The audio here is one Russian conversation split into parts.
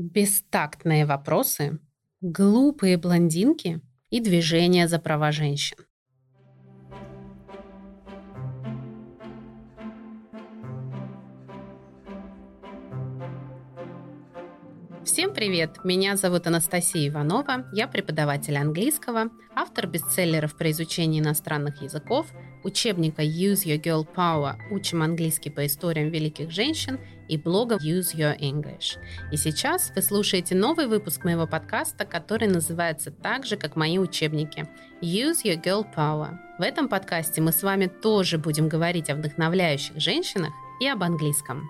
бестактные вопросы, глупые блондинки и движение за права женщин. Всем привет! Меня зовут Анастасия Иванова, я преподаватель английского, автор бестселлеров про изучение иностранных языков, учебника Use Your Girl Power «Учим английский по историям великих женщин» и блога Use Your English. И сейчас вы слушаете новый выпуск моего подкаста, который называется так же, как мои учебники Use Your Girl Power. В этом подкасте мы с вами тоже будем говорить о вдохновляющих женщинах и об английском.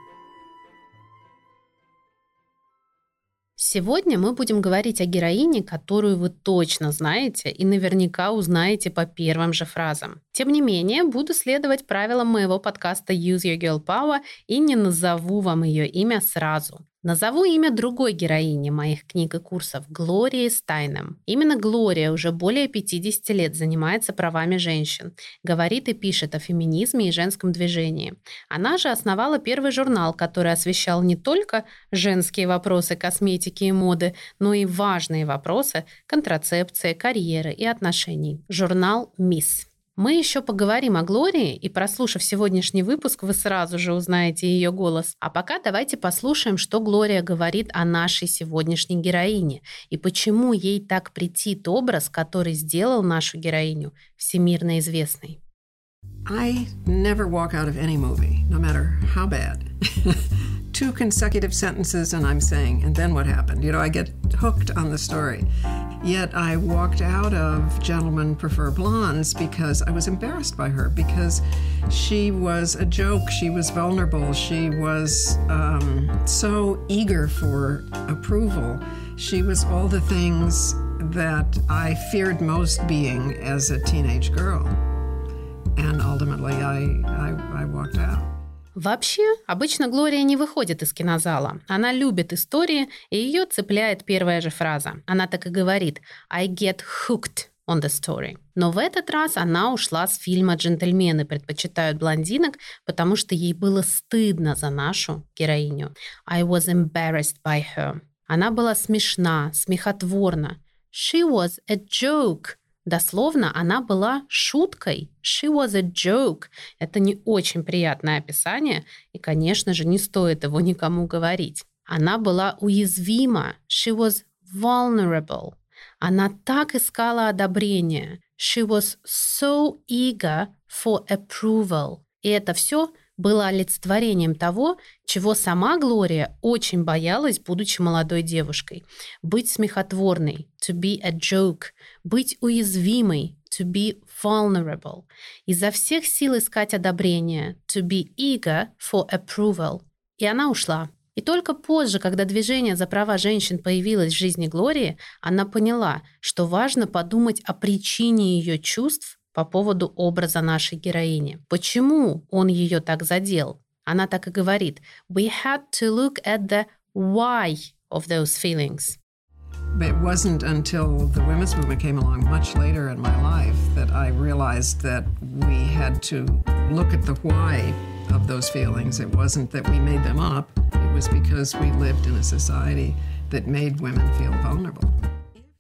Сегодня мы будем говорить о героине, которую вы точно знаете и наверняка узнаете по первым же фразам. Тем не менее, буду следовать правилам моего подкаста Use Your Girl Power и не назову вам ее имя сразу. Назову имя другой героини моих книг и курсов – Глории Стайнем. Именно Глория уже более 50 лет занимается правами женщин, говорит и пишет о феминизме и женском движении. Она же основала первый журнал, который освещал не только женские вопросы косметики и моды, но и важные вопросы контрацепции, карьеры и отношений. Журнал «Мисс». Мы еще поговорим о Глории, и прослушав сегодняшний выпуск, вы сразу же узнаете ее голос. А пока давайте послушаем, что Глория говорит о нашей сегодняшней героине и почему ей так претит образ, который сделал нашу героиню всемирно известной. I never walk out of any movie, no matter how bad. Two consecutive sentences, and I'm saying, and then what happened? You know, I get hooked on the story. Yet I walked out of Gentlemen Prefer Blondes because I was embarrassed by her, because she was a joke, she was vulnerable, she was um, so eager for approval. She was all the things that I feared most being as a teenage girl. Вообще, обычно Глория не выходит из кинозала. Она любит истории, и ее цепляет первая же фраза. Она так и говорит «I get hooked on the story». Но в этот раз она ушла с фильма «Джентльмены предпочитают блондинок», потому что ей было стыдно за нашу героиню. I was embarrassed by her. Она была смешна, смехотворна. She was a joke. Дословно, она была шуткой. She was a joke. Это не очень приятное описание, и, конечно же, не стоит его никому говорить. Она была уязвима. She was vulnerable. Она так искала одобрения. She was so eager for approval. И это все было олицетворением того, чего сама Глория очень боялась, будучи молодой девушкой. Быть смехотворной, to be a joke, быть уязвимой, to be vulnerable. Изо всех сил искать одобрение, to be eager for approval. И она ушла. И только позже, когда движение за права женщин появилось в жизни Глории, она поняла, что важно подумать о причине ее чувств по поводу образа нашей героини. Почему он ее так задел? Она так и говорит. We had to look at the why of those feelings. It wasn't until the women's movement came along much later in my life that I realized that we had to look at the why of those feelings. It wasn't that we made them up, it was because we lived in a society that made women feel vulnerable.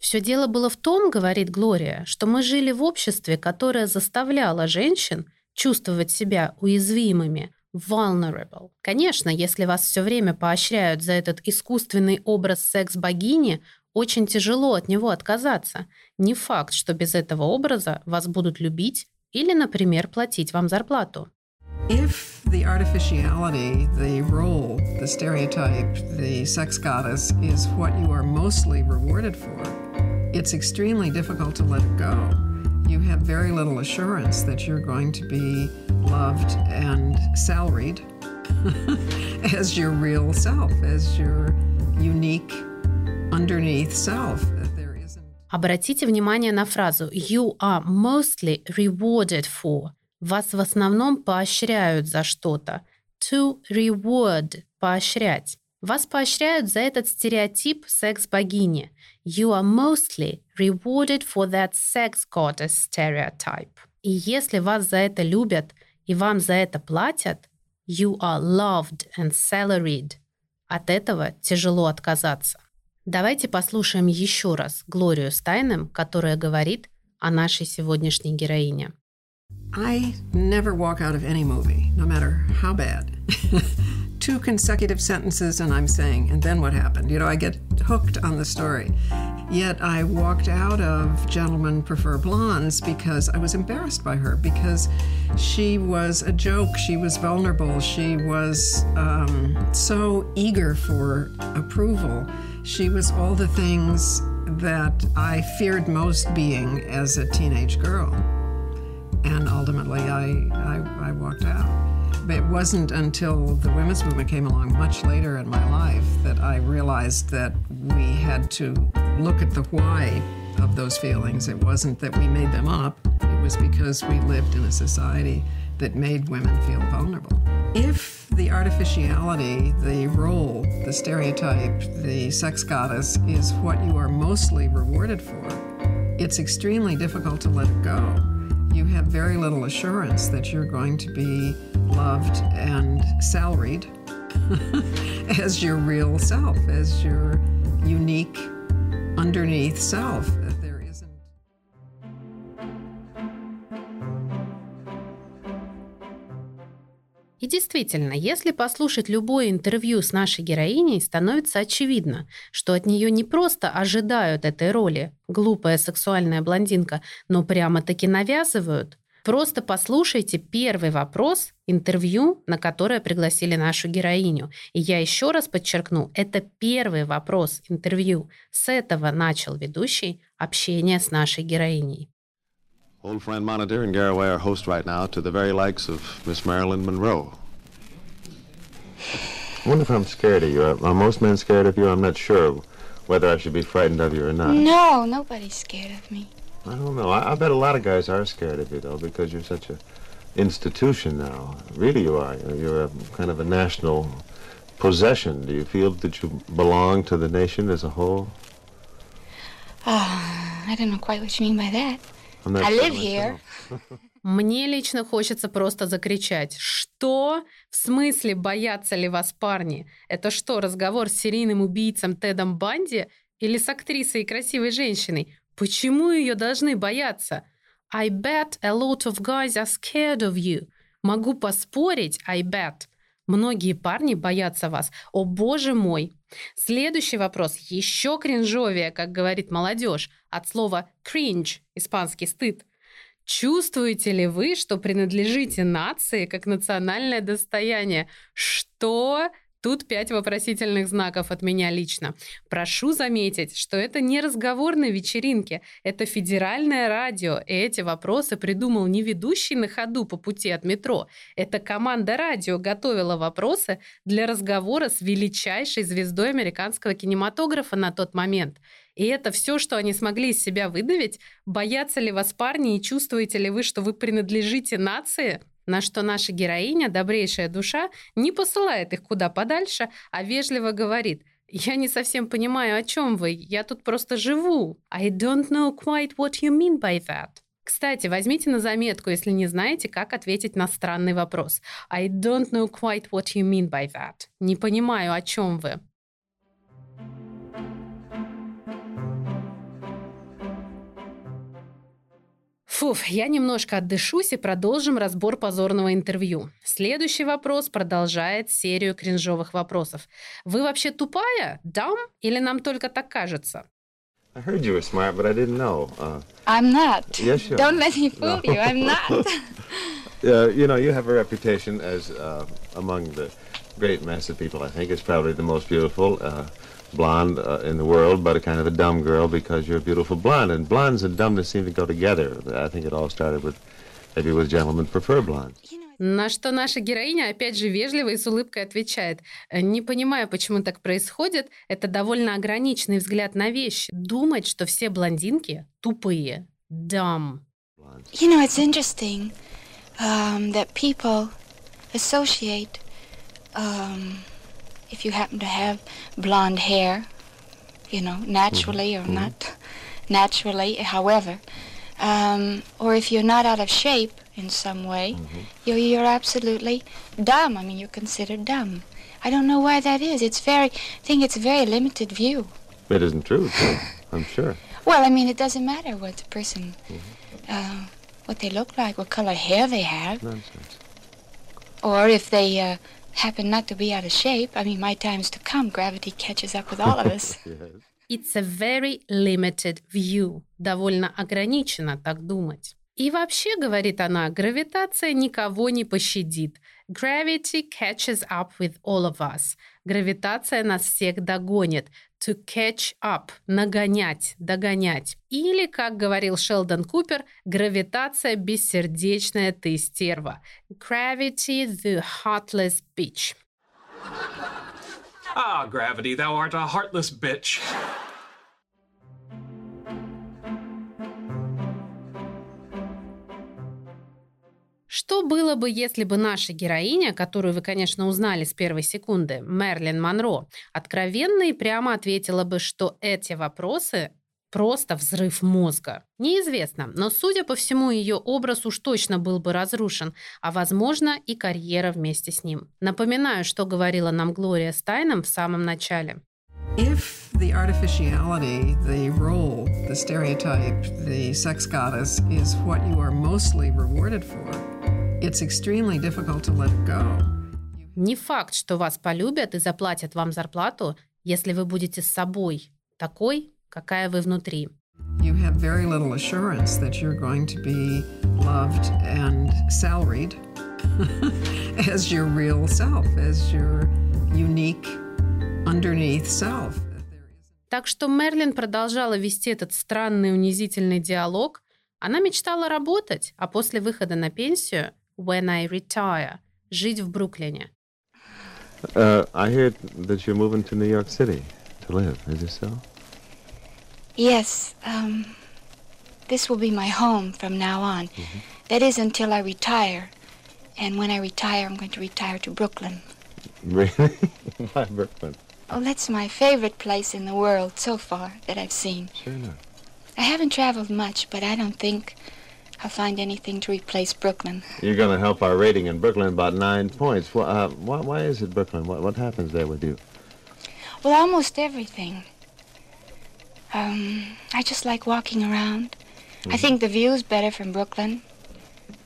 Все дело было в том, говорит Глория, что мы жили в обществе, которое заставляло женщин чувствовать себя уязвимыми, vulnerable. Конечно, если вас все время поощряют за этот искусственный образ секс-богини, очень тяжело от него отказаться. Не факт, что без этого образа вас будут любить или, например, платить вам зарплату. If the artificiality, the role, the stereotype, the sex goddess is what you are mostly rewarded for, it's extremely difficult to let it go. You have very little assurance that you're going to be loved and salaried as your real self, as your unique underneath self. Обратите внимание на фразу «You are mostly rewarded for». Вас в основном поощряют за что-то. To reward – поощрять. Вас поощряют за этот стереотип секс-богини. You are mostly rewarded for that sex goddess stereotype. И если вас за это любят и вам за это платят, you are loved and salaried. От этого тяжело отказаться. Давайте послушаем еще раз Глорию Стайнем, которая говорит о нашей сегодняшней героине. I never walk out of any movie, no matter how bad. Two consecutive sentences, and I'm saying, and then what happened? You know, I get hooked on the story. Yet I walked out of Gentlemen Prefer Blondes because I was embarrassed by her, because she was a joke, she was vulnerable, she was um, so eager for approval. She was all the things that I feared most being as a teenage girl. And ultimately, I, I, I walked out. It wasn't until the women's movement came along much later in my life that I realized that we had to look at the why of those feelings. It wasn't that we made them up, it was because we lived in a society that made women feel vulnerable. If the artificiality, the role, the stereotype, the sex goddess is what you are mostly rewarded for, it's extremely difficult to let it go. You have very little assurance that you're going to be loved and salaried as your real self, as your unique underneath self. И действительно, если послушать любое интервью с нашей героиней, становится очевидно, что от нее не просто ожидают этой роли, глупая сексуальная блондинка, но прямо-таки навязывают. Просто послушайте первый вопрос интервью, на которое пригласили нашу героиню. И я еще раз подчеркну, это первый вопрос интервью. С этого начал ведущий общение с нашей героиней. Old friend Monitor and Garraway are host right now to the very likes of Miss Marilyn Monroe. I wonder if I'm scared of you. Are, are most men scared of you? I'm not sure whether I should be frightened of you or not. No, nobody's scared of me. I don't know. I, I bet a lot of guys are scared of you, though, because you're such a institution now. Really, you are. You're a kind of a national possession. Do you feel that you belong to the nation as a whole? Oh, I don't know quite what you mean by that. I live here. Мне лично хочется просто закричать. Что? В смысле, боятся ли вас парни? Это что, разговор с серийным убийцем Тедом Банди или с актрисой и красивой женщиной? Почему ее должны бояться? I bet a lot of guys are scared of you. Могу поспорить, I bet. Многие парни боятся вас. О боже мой. Следующий вопрос еще кринжовее, как говорит молодежь, от слова cringe, испанский стыд. Чувствуете ли вы, что принадлежите нации как национальное достояние? Что? Тут пять вопросительных знаков от меня лично. Прошу заметить, что это не разговор на вечеринке, это федеральное радио, и эти вопросы придумал не ведущий на ходу по пути от метро. Это команда радио готовила вопросы для разговора с величайшей звездой американского кинематографа на тот момент. И это все, что они смогли из себя выдавить? Боятся ли вас парни и чувствуете ли вы, что вы принадлежите нации? На что наша героиня, добрейшая душа, не посылает их куда подальше, а вежливо говорит «Я не совсем понимаю, о чем вы. Я тут просто живу. I don't know quite what you mean by that». Кстати, возьмите на заметку, если не знаете, как ответить на странный вопрос. I don't know quite what you mean by that. Не понимаю, о чем вы. Фуф, я немножко отдышусь и продолжим разбор позорного интервью. Следующий вопрос продолжает серию кринжовых вопросов. Вы вообще тупая? Дам? Или нам только так кажется? I heard you were smart, but I didn't know. Uh, I'm not. Yes, you Don't let me fool you. I'm not. uh, you know, you have a reputation as uh, among the great mass of people. I think it's probably the most beautiful uh, blonde uh, in the world, but a kind of a dumb girl because you're a beautiful blonde. And blondes and dumbness seem to go together. I think it all started with maybe with gentlemen prefer blondes. На что наша героиня опять же вежливо и с улыбкой отвечает. «Э, Не понимаю, почему так происходит. Это довольно ограниченный взгляд на вещи. Думать, что все блондинки тупые. Dumb. You know, it's interesting um, that people associate, um, if you happen to have blonde hair, you know, naturally or not naturally, however, um, or if you're not out of shape in some way, you're, you're absolutely dumb. I mean, you're considered dumb. I don't know why that is. It's very, I think it's a very limited view. It isn't true, I'm sure. Well, I mean, it doesn't matter what the person, uh, what they look like, what color hair they have, Nonsense. or if they uh, happen not to be out of shape. I mean, my time's to come. Gravity catches up with all of us. It's a very limited view. Довольно ограничено так думать. И вообще, говорит она, гравитация никого не пощадит. Gravity catches up with all of us. Гравитация нас всех догонит. To catch up – нагонять, догонять. Или, как говорил Шелдон Купер, гравитация бессердечная ты стерва. Gravity the heartless bitch. Ah, gravity, thou art a heartless bitch. Что было бы, если бы наша героиня, которую вы, конечно, узнали с первой секунды, Мерлин Монро, откровенно и прямо ответила бы, что эти вопросы просто взрыв мозга. Неизвестно, но, судя по всему, ее образ уж точно был бы разрушен, а, возможно, и карьера вместе с ним. Напоминаю, что говорила нам Глория Стайном в самом начале. If the artificiality, the role, the stereotype, the sex goddess is what you are mostly rewarded for, it's extremely difficult to let it go. Не факт, что вас полюбят и заплатят вам зарплату, если вы будете с собой такой, какая вы внутри. You have very little assurance that you're going to be loved and salaried as your real self, as your unique underneath self. Так что Мерлин продолжала вести этот странный унизительный диалог. Она мечтала работать, а после выхода на пенсию «when I retire» жить в Бруклине. Uh, I hear that you're moving to New York City to live. Is it so? Yes, um, this will be my home from now on. That is until I retire. And when I retire, I'm going to retire to Brooklyn. Really? Why Brooklyn? Oh, that's my favorite place in the world so far that I've seen. Sure. I haven't traveled much, but I don't think I'll find anything to replace Brooklyn. You're going to help our rating in Brooklyn about nine points. Why, uh, why, why is it Brooklyn? What, what happens there with you? Well, almost everything. Um, I just like walking around. I think the view's better from Brooklyn.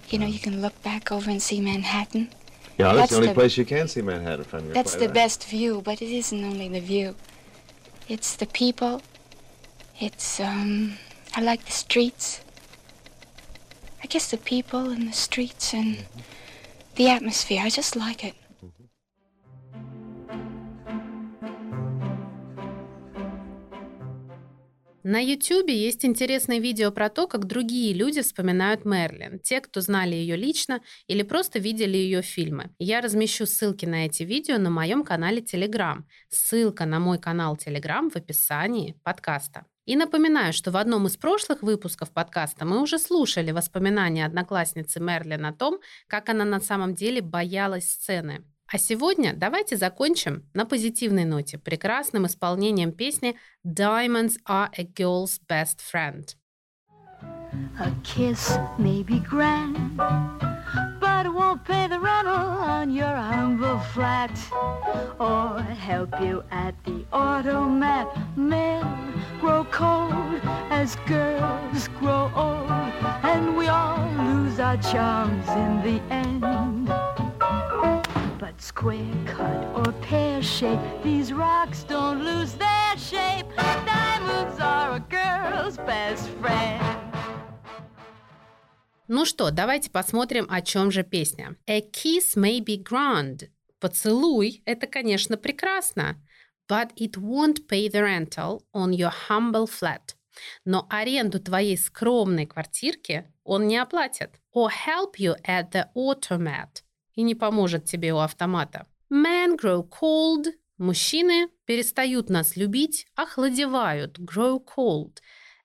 You know, you can look back over and see Manhattan. Yeah, that's, That's the only the- place you can see Manhattan from. You're That's quite the right. best view, but it isn't only the view. It's the people. It's, um, I like the streets. I guess the people and the streets and the atmosphere. I just like it. На YouTube есть интересное видео про то, как другие люди вспоминают Мерлин. Те, кто знали ее лично или просто видели ее фильмы. Я размещу ссылки на эти видео на моем канале Telegram. Ссылка на мой канал Telegram в описании подкаста. И напоминаю, что в одном из прошлых выпусков подкаста мы уже слушали воспоминания одноклассницы Мерлин о том, как она на самом деле боялась сцены. А сегодня давайте закончим на позитивной ноте прекрасным исполнением песни Diamonds are a girl's best friend. A kiss may be grand, but it won't pay the rental on your humble flat or help you at the automat. Men grow cold as girls grow old, and we all lose our charms in the end. But square cut or pear shape, these rocks don't lose their shape. Diamonds are a girl's best friend. Ну что, давайте посмотрим, о чем же песня. A kiss may be grand. Поцелуй – это, конечно, прекрасно. But it won't pay the rental on your humble flat. Но аренду твоей скромной квартирки он не оплатит. Or help you at the automat. И не поможет тебе у автомата. Men grow cold. Мужчины перестают нас любить, охладевают. Grow cold.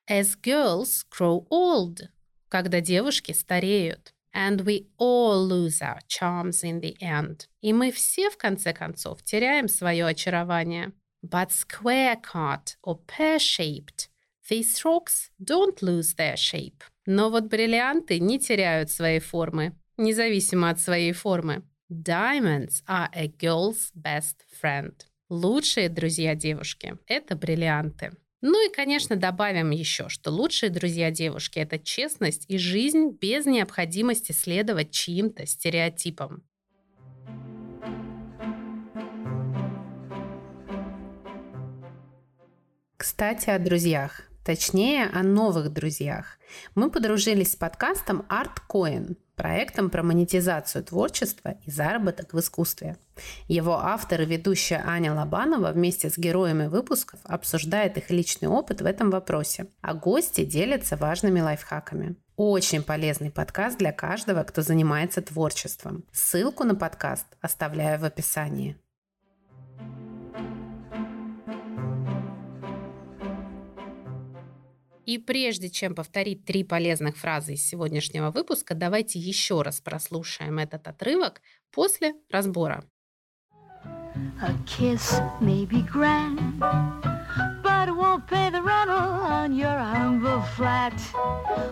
As girls grow old когда девушки стареют. And we all lose our charms in the end. И мы все, в конце концов, теряем свое очарование. But square cut or pear-shaped, these rocks don't lose their shape. Но вот бриллианты не теряют своей формы, независимо от своей формы. Diamonds are a girl's best friend. Лучшие друзья девушки – это бриллианты. Ну и, конечно, добавим еще, что лучшие друзья девушки – это честность и жизнь без необходимости следовать чьим-то стереотипам. Кстати, о друзьях. Точнее, о новых друзьях. Мы подружились с подкастом ArtCoin, проектом про монетизацию творчества и заработок в искусстве. Его автор и ведущая Аня Лобанова вместе с героями выпусков обсуждает их личный опыт в этом вопросе, а гости делятся важными лайфхаками. Очень полезный подкаст для каждого, кто занимается творчеством. Ссылку на подкаст оставляю в описании. И прежде чем повторить три полезных фразы из сегодняшнего выпуска, давайте еще раз прослушаем этот отрывок после разбора. A kiss may be grand, but it won't pay the rental on your humble flat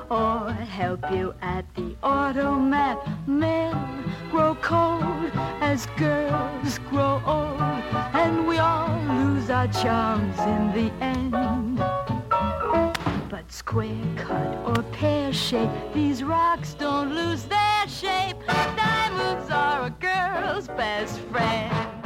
or help you at the automat. Men grow cold as girls grow old, and we all lose our charms in the end. Square cut or pear shape, these rocks don't lose their shape. Diamonds are a girl's best friend.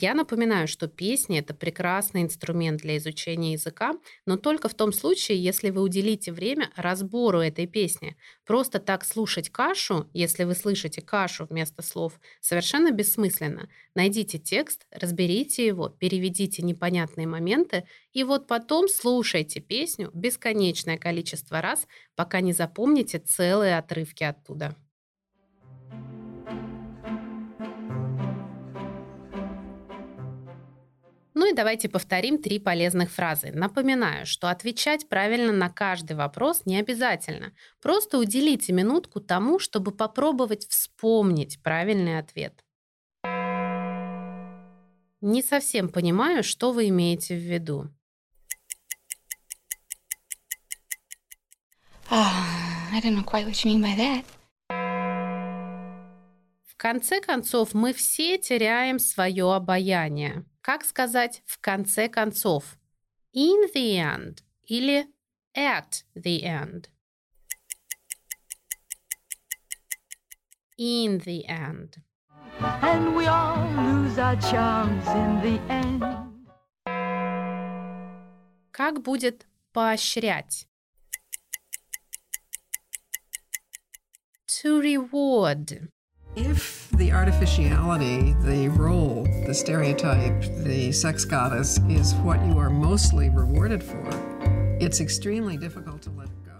Я напоминаю, что песни – это прекрасный инструмент для изучения языка, но только в том случае, если вы уделите время разбору этой песни. Просто так слушать кашу, если вы слышите кашу вместо слов, совершенно бессмысленно. Найдите текст, разберите его, переведите непонятные моменты, и вот потом слушайте песню бесконечное количество раз, пока не запомните целые отрывки оттуда. Ну и давайте повторим три полезных фразы. Напоминаю, что отвечать правильно на каждый вопрос не обязательно. Просто уделите минутку тому, чтобы попробовать вспомнить правильный ответ. Не совсем понимаю, что вы имеете в виду. Oh, that. В конце концов, мы все теряем свое обаяние. Как сказать в конце концов? In the end или at the end? In the end. And we all lose our charms in the end. Как будет поощрять? To reward. If the artificiality, the role, the stereotype, the sex goddess is what you are mostly rewarded for, it's extremely difficult to let it go.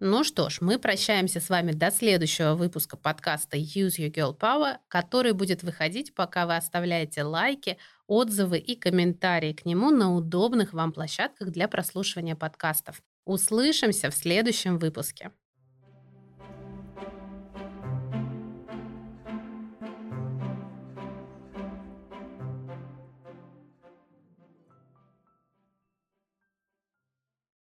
Ну что ж, мы прощаемся с вами до следующего выпуска подкаста Use Your Girl Power, который будет выходить, пока вы оставляете лайки, отзывы и комментарии к нему на удобных вам площадках для прослушивания подкастов. Услышимся в следующем выпуске.